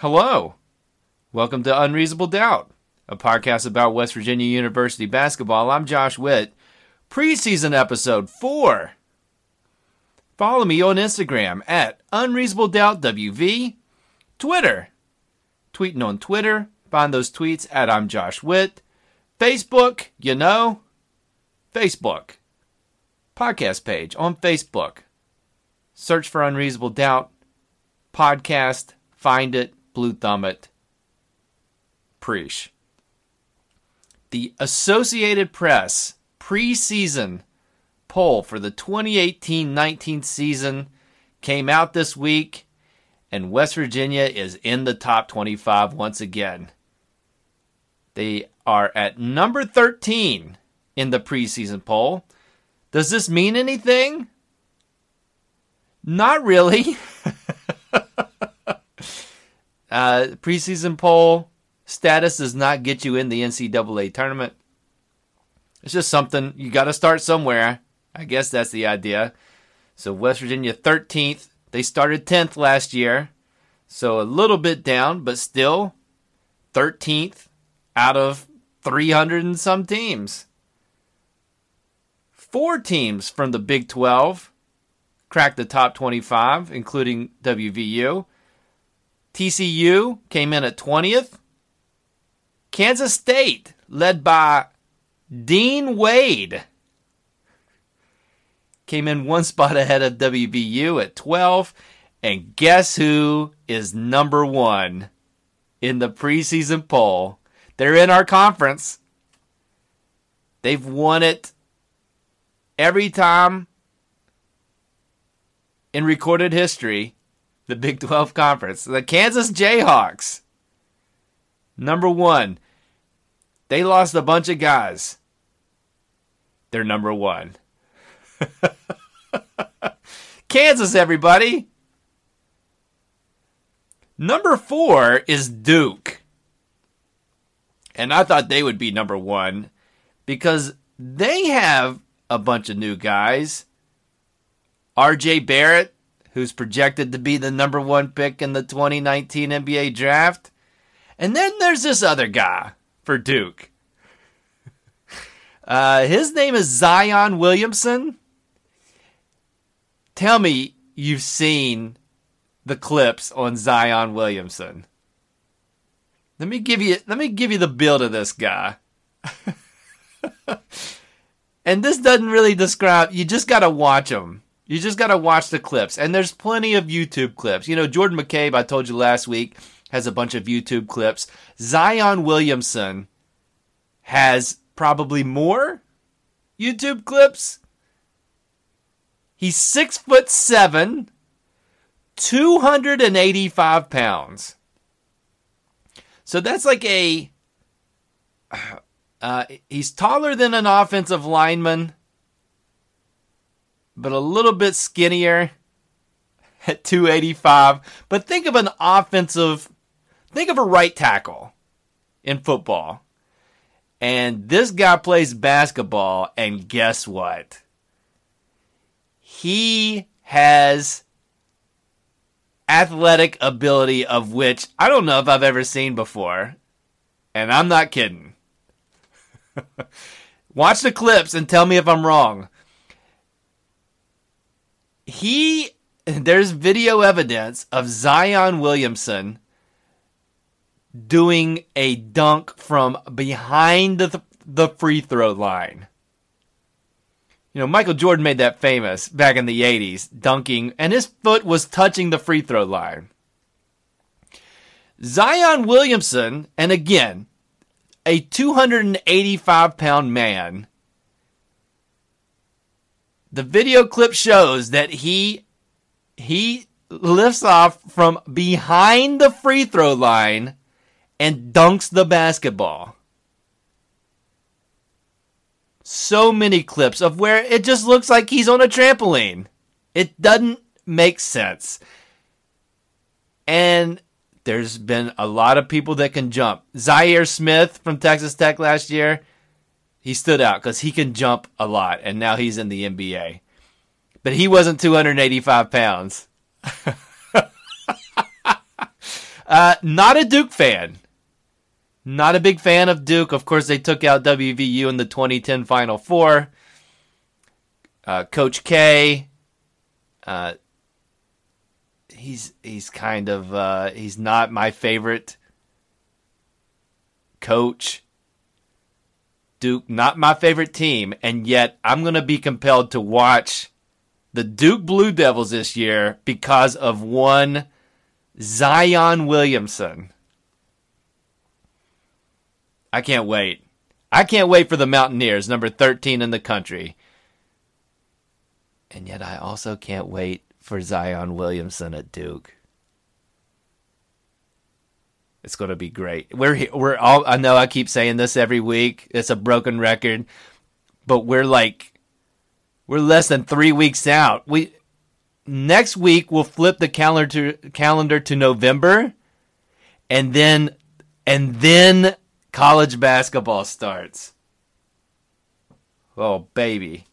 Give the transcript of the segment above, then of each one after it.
Hello. Welcome to Unreasonable Doubt, a podcast about West Virginia University basketball. I'm Josh Witt. Preseason episode 4. Follow me on Instagram at Unreasonable Doubt WV. Twitter. Tweeting on Twitter. Find those tweets at I'm Josh Witt. Facebook, you know. Facebook. Podcast page on Facebook. Search for Unreasonable Doubt. Podcast. Find it. Blue thumb it. Preach. The Associated Press preseason poll for the 2018 19 season came out this week, and West Virginia is in the top 25 once again. They are at number 13 in the preseason poll. Does this mean anything? Not really. uh, preseason poll status does not get you in the NCAA tournament. It's just something you got to start somewhere. I guess that's the idea. So West Virginia 13th. They started 10th last year. So a little bit down, but still 13th out of 300 and some teams. Four teams from the Big 12 cracked the top 25, including WVU. TCU came in at 20th. Kansas State, led by Dean Wade, came in one spot ahead of WVU at 12. And guess who is number one in the preseason poll? They're in our conference. They've won it every time in recorded history, the Big 12 Conference. The Kansas Jayhawks. Number one. They lost a bunch of guys. They're number one. Kansas, everybody. Number four is Duke. And I thought they would be number one because they have a bunch of new guys. RJ Barrett, who's projected to be the number one pick in the 2019 NBA draft. And then there's this other guy for Duke. Uh, his name is Zion Williamson. Tell me you've seen the clips on Zion Williamson. Let me give you let me give you the build of this guy. and this doesn't really describe you just got to watch him. You just got to watch the clips. And there's plenty of YouTube clips. You know, Jordan McCabe, I told you last week, has a bunch of YouTube clips. Zion Williamson has probably more YouTube clips He's six foot seven, 285 pounds. So that's like a. Uh, he's taller than an offensive lineman, but a little bit skinnier at 285. But think of an offensive. Think of a right tackle in football. And this guy plays basketball, and guess what? he has athletic ability of which I don't know if I've ever seen before. And I'm not kidding. Watch the clips and tell me if I'm wrong. He there's video evidence of Zion Williamson doing a dunk from behind the, the free throw line. You know, Michael Jordan made that famous back in the 80s, dunking, and his foot was touching the free throw line. Zion Williamson, and again, a 285 pound man, the video clip shows that he he lifts off from behind the free throw line and dunks the basketball so many clips of where it just looks like he's on a trampoline. It doesn't make sense. And there's been a lot of people that can jump. Zhaire Smith from Texas Tech last year, he stood out because he can jump a lot, and now he's in the NBA. But he wasn't 285 pounds. Uh, not a Duke fan. Not a big fan of Duke. Of course, they took out WVU in the 2010 Final Four. Uh, Coach K, uh, he's he's kind of uh, he's not my favorite coach. Duke, not my favorite team, and yet I'm going to be compelled to watch the Duke Blue Devils this year because of one Zion Williamson. I can't wait. I can't wait for the Mountaineers, number 13 in the country. And yet I also can't wait for Zion Williamson at Duke. It's going to be great. We're we're all I know I keep saying this every week. It's a broken record, but we're like we're less than 3 weeks out. We next week we'll flip the calendar to, calendar to November and then and then college basketball starts. Oh baby.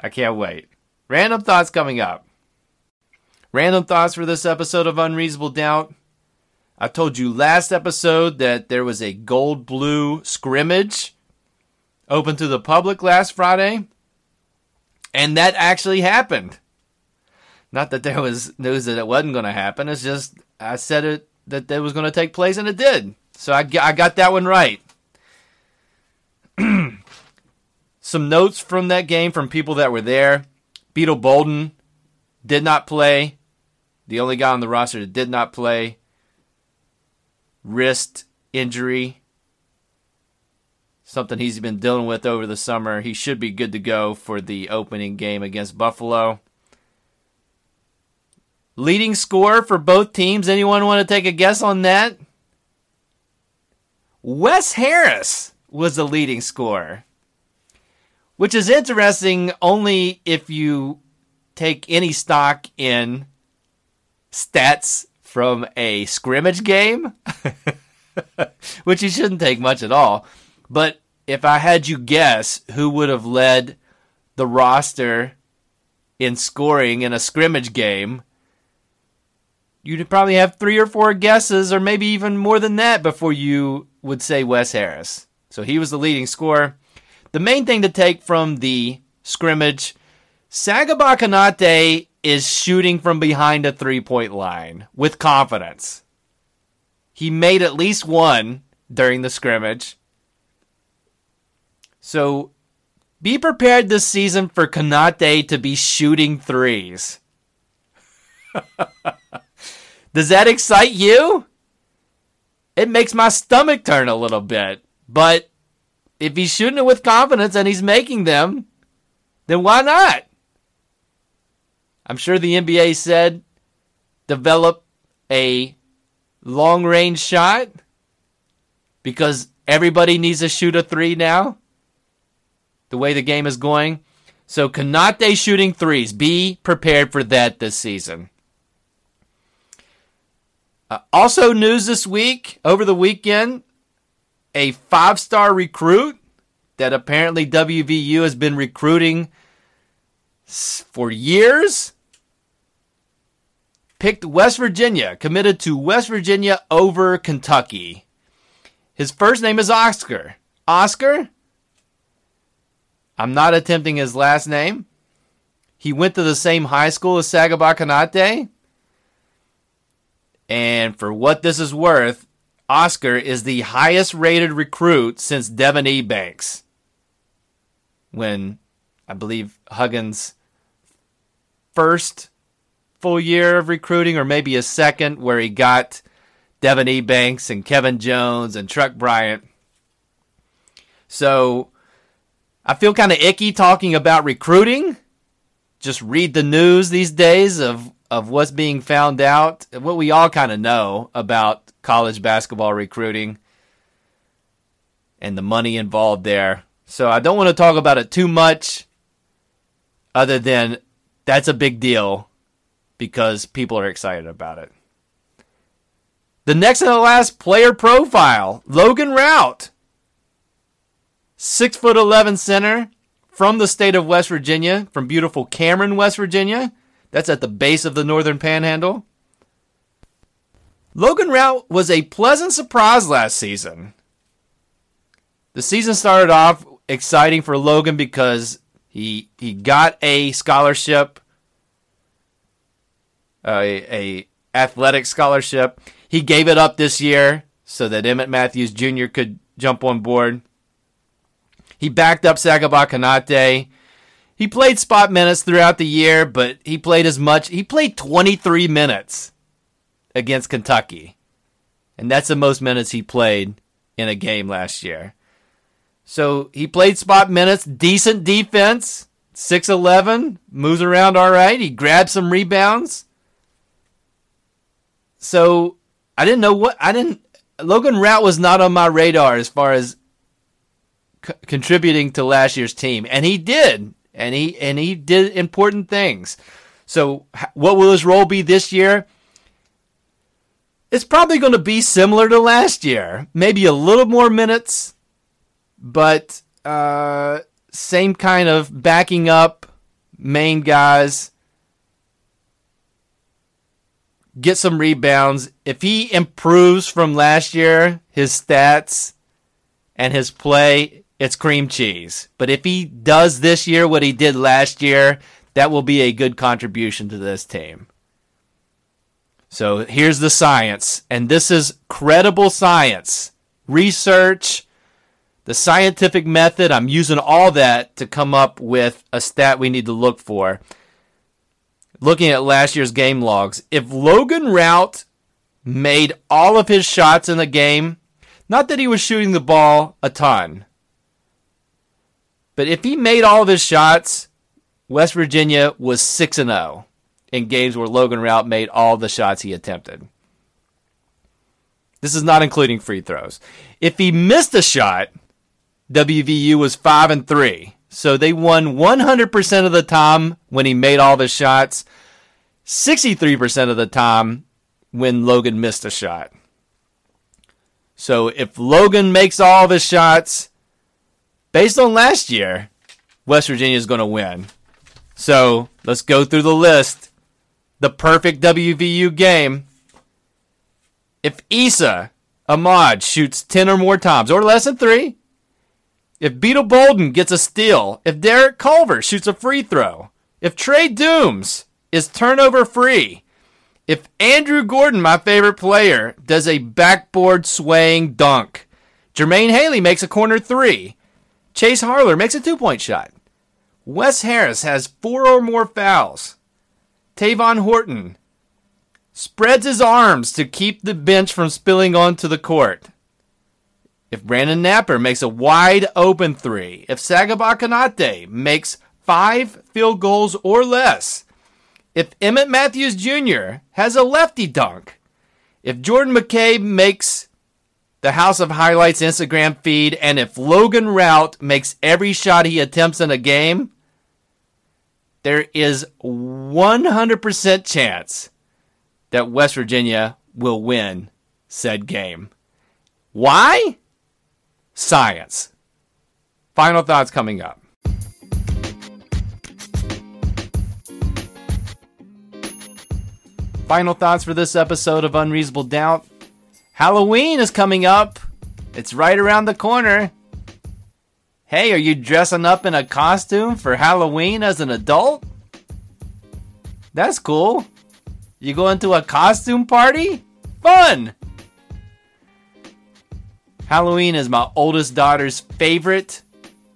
I can't wait. Random thoughts coming up. Random thoughts for this episode of Unreasonable Doubt. I told you last episode that there was a gold blue scrimmage open to the public last Friday. And that actually happened. Not that there was news that it wasn't going to happen. It's just I said it that it was going to take place and it did. So I, I got that one right. Some notes from that game from people that were there. Beetle Bolden did not play. The only guy on the roster that did not play wrist injury. Something he's been dealing with over the summer. He should be good to go for the opening game against Buffalo. Leading scorer for both teams. Anyone want to take a guess on that? Wes Harris was the leading scorer. Which is interesting only if you take any stock in stats from a scrimmage game, which you shouldn't take much at all. But if I had you guess who would have led the roster in scoring in a scrimmage game, you'd probably have three or four guesses, or maybe even more than that, before you would say Wes Harris. So he was the leading scorer. The main thing to take from the scrimmage, Sagaba Konate is shooting from behind a three point line with confidence. He made at least one during the scrimmage. So be prepared this season for Konate to be shooting threes. Does that excite you? It makes my stomach turn a little bit. But if he's shooting it with confidence and he's making them, then why not? I'm sure the NBA said develop a long range shot because everybody needs to shoot a three now. The way the game is going. So Konate shooting threes. Be prepared for that this season. Uh, also, news this week, over the weekend, a five star recruit that apparently WVU has been recruiting for years picked West Virginia, committed to West Virginia over Kentucky. His first name is Oscar. Oscar? I'm not attempting his last name. He went to the same high school as Sagaba Konate. And for what this is worth, Oscar is the highest rated recruit since Devin Ebanks. When I believe Huggins' first full year of recruiting, or maybe a second, where he got Devin Ebanks and Kevin Jones and Truck Bryant. So I feel kind of icky talking about recruiting. Just read the news these days of, of what's being found out, what we all kind of know about college basketball recruiting and the money involved there. So I don't want to talk about it too much, other than that's a big deal because people are excited about it. The next and the last player profile, Logan Routt, Six foot eleven center from the state of West Virginia, from beautiful Cameron, West Virginia. That's at the base of the northern panhandle. Logan Routt was a pleasant surprise last season. The season started off exciting for Logan because he he got a scholarship, a, a athletic scholarship. He gave it up this year so that Emmett Matthews Jr. could jump on board. He backed up Sagaba Konate. He played spot minutes throughout the year, but he played as much. He played 23 minutes against Kentucky. And that's the most minutes he played in a game last year. So he played spot minutes, decent defense, 6'11, moves around all right. He grabbed some rebounds. So I didn't know what, I didn't, Logan Routt was not on my radar as far as c- contributing to last year's team. And he did. And he, and he did important things. So what will his role be this year? It's probably going to be similar to last year. Maybe a little more minutes, but uh, same kind of backing up main guys. Get some rebounds. If he improves from last year, his stats and his play, it's cream cheese. But if he does this year what he did last year, that will be a good contribution to this team. So here's the science, and this is credible science, research, the scientific method. I'm using all that to come up with a stat we need to look for. Looking at last year's game logs, if Logan Routt made all of his shots in the game, not that he was shooting the ball a ton, but if he made all of his shots, West Virginia was 6 and 0 in games where Logan Routt made all the shots he attempted. This is not including free throws. If he missed a shot, WVU was 5 and 3. So they won 100% of the time when he made all the shots, 63% of the time when Logan missed a shot. So if Logan makes all of his shots, based on last year, West Virginia is going to win. So let's go through the list the perfect WVU game. If Esa Ahmad shoots 10 or more times, or less than three, if Beetle Bolden gets a steal, if Derek Culver shoots a free throw, if Trey Doomes is turnover free, if Andrew Gordon, my favorite player, does a backboard swaying dunk, Jermaine Haley makes a corner three, Chase Harler makes a two point shot, Wes Harris has four or more fouls, Tavon Horton spreads his arms to keep the bench from spilling onto the court. If Brandon Knapper makes a wide open three, if Sagaba Konate makes five field goals or less, if Emmett Matthews Jr. has a lefty dunk, if Jordan McCabe makes the House of Highlights Instagram feed, and if Logan Routt makes every shot he attempts in a game, there is 100% chance that West Virginia will win said game. Why? Science. Final thoughts coming up. Final thoughts for this episode of Unreasonable Doubt. Halloween is coming up. It's right around the corner. Hey, are you dressing up in a costume for Halloween as an adult? That's cool. You going to a costume party? Fun! Halloween is my oldest daughter's favorite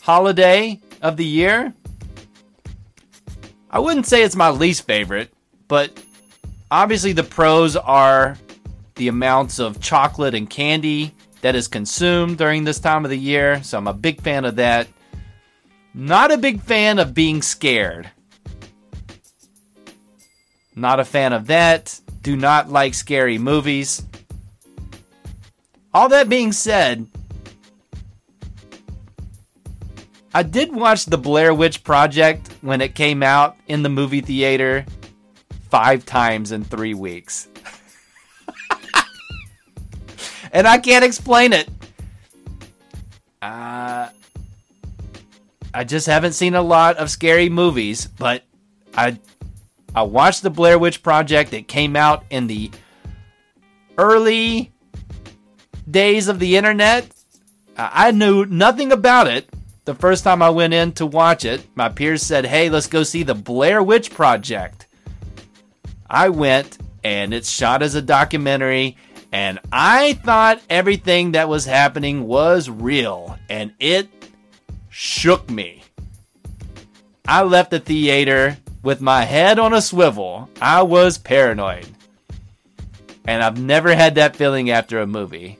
holiday of the year. I wouldn't say it's my least favorite, but obviously the pros are the amounts of chocolate and candy that is consumed during this time of the year, so I'm a big fan of that. Not a big fan of being scared. Not a fan of that. Do not like scary movies. All that being said, I did watch The Blair Witch Project when it came out in the movie theater five times in three weeks and I can't explain it. Uh, I just haven't seen a lot of scary movies, but I I watched the Blair Witch Project. It came out in the early days of the internet, I knew nothing about it. The first time I went in to watch it, my peers said, Hey, let's go see the Blair Witch Project. I went and it's shot as a documentary, and I thought everything that was happening was real, and it shook me. I left the theater with my head on a swivel. I was paranoid. And I've never had that feeling after a movie.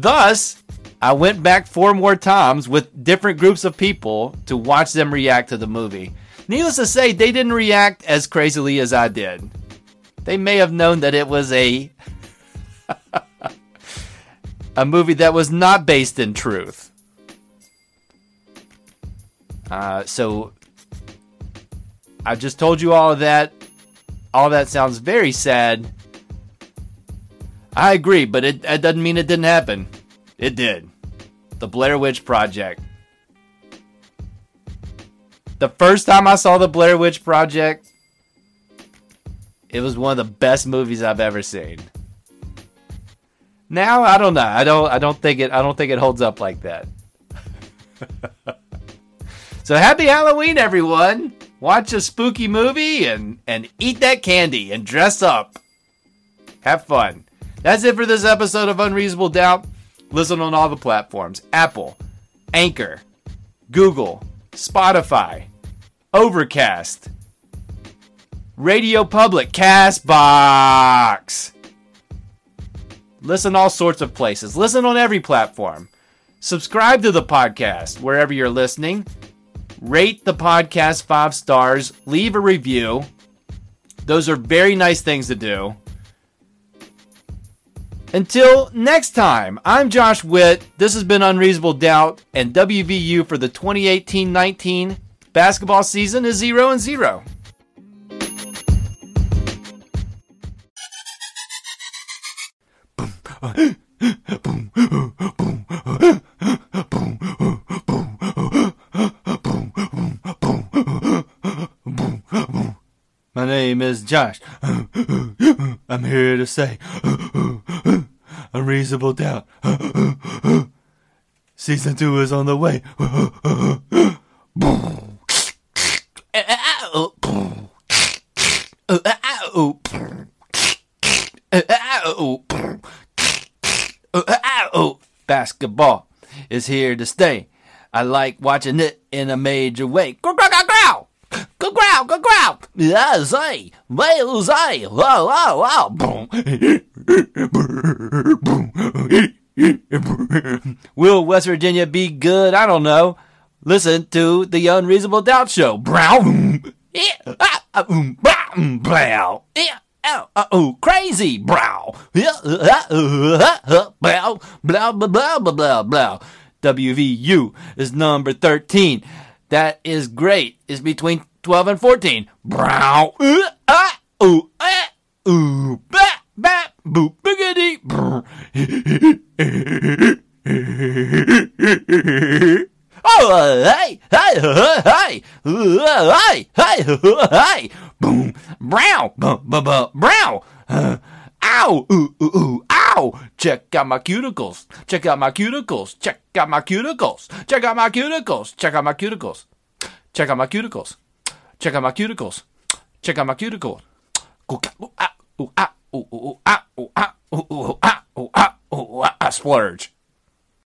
Thus, I went back four more times with different groups of people to watch them react to the movie. Needless to say, they didn't react as crazily as I did. They may have known that it was a a movie that was not based in truth. Uh, so I just told you all of that. All that sounds very sad. I agree, but it, it doesn't mean it didn't happen. It did. The Blair Witch Project. The first time I saw the Blair Witch Project, it was one of the best movies I've ever seen. Now I don't know. I don't. I don't think it. I don't think it holds up like that. so happy Halloween, everyone! Watch a spooky movie and and eat that candy and dress up. Have fun. That's it for this episode of Unreasonable Doubt. Listen on all the platforms: Apple, Anchor, Google, Spotify, Overcast, Radio Public, Castbox. Listen all sorts of places. Listen on every platform. Subscribe to the podcast wherever you're listening. Rate the podcast five stars. Leave a review. Those are very nice things to do. Until next time, I'm Josh Witt. This has been Unreasonable Doubt, and WVU for the 2018 19 basketball season is 0 and 0. My name is Josh. I'm here to say unreasonable doubt. Season two is on the way. Basketball is here to stay. I like watching it in a major way. Growl, growl, growl, growl, growl, growl, growl. Yeah, say, well, say, wow, wow, wow. Will West Virginia be good? I don't know. Listen to the Unreasonable Doubt Show. Brow. Oh, crazy brow. Blah, blah, blah, blah, blah, blah. WVU is number 13. That is great. It's between 12 and 14. Brow. Ah, ooh, ah, hey, boom, brow, boom, boom, boom, brow. Uh, ow, ooh, ooh, ooh, ow. Check out my cuticles. Check out my cuticles. Check out my cuticles. Check out my cuticles. Check out my cuticles. Check out my cuticles. Check out my cuticles. Check out my cuticle. Ah, ah, ah, ooh, ah, ooh, ah, ooh, ooh, ah, ooh, ah, ooh, ah, ooh, ah, ooh, ah, splurge.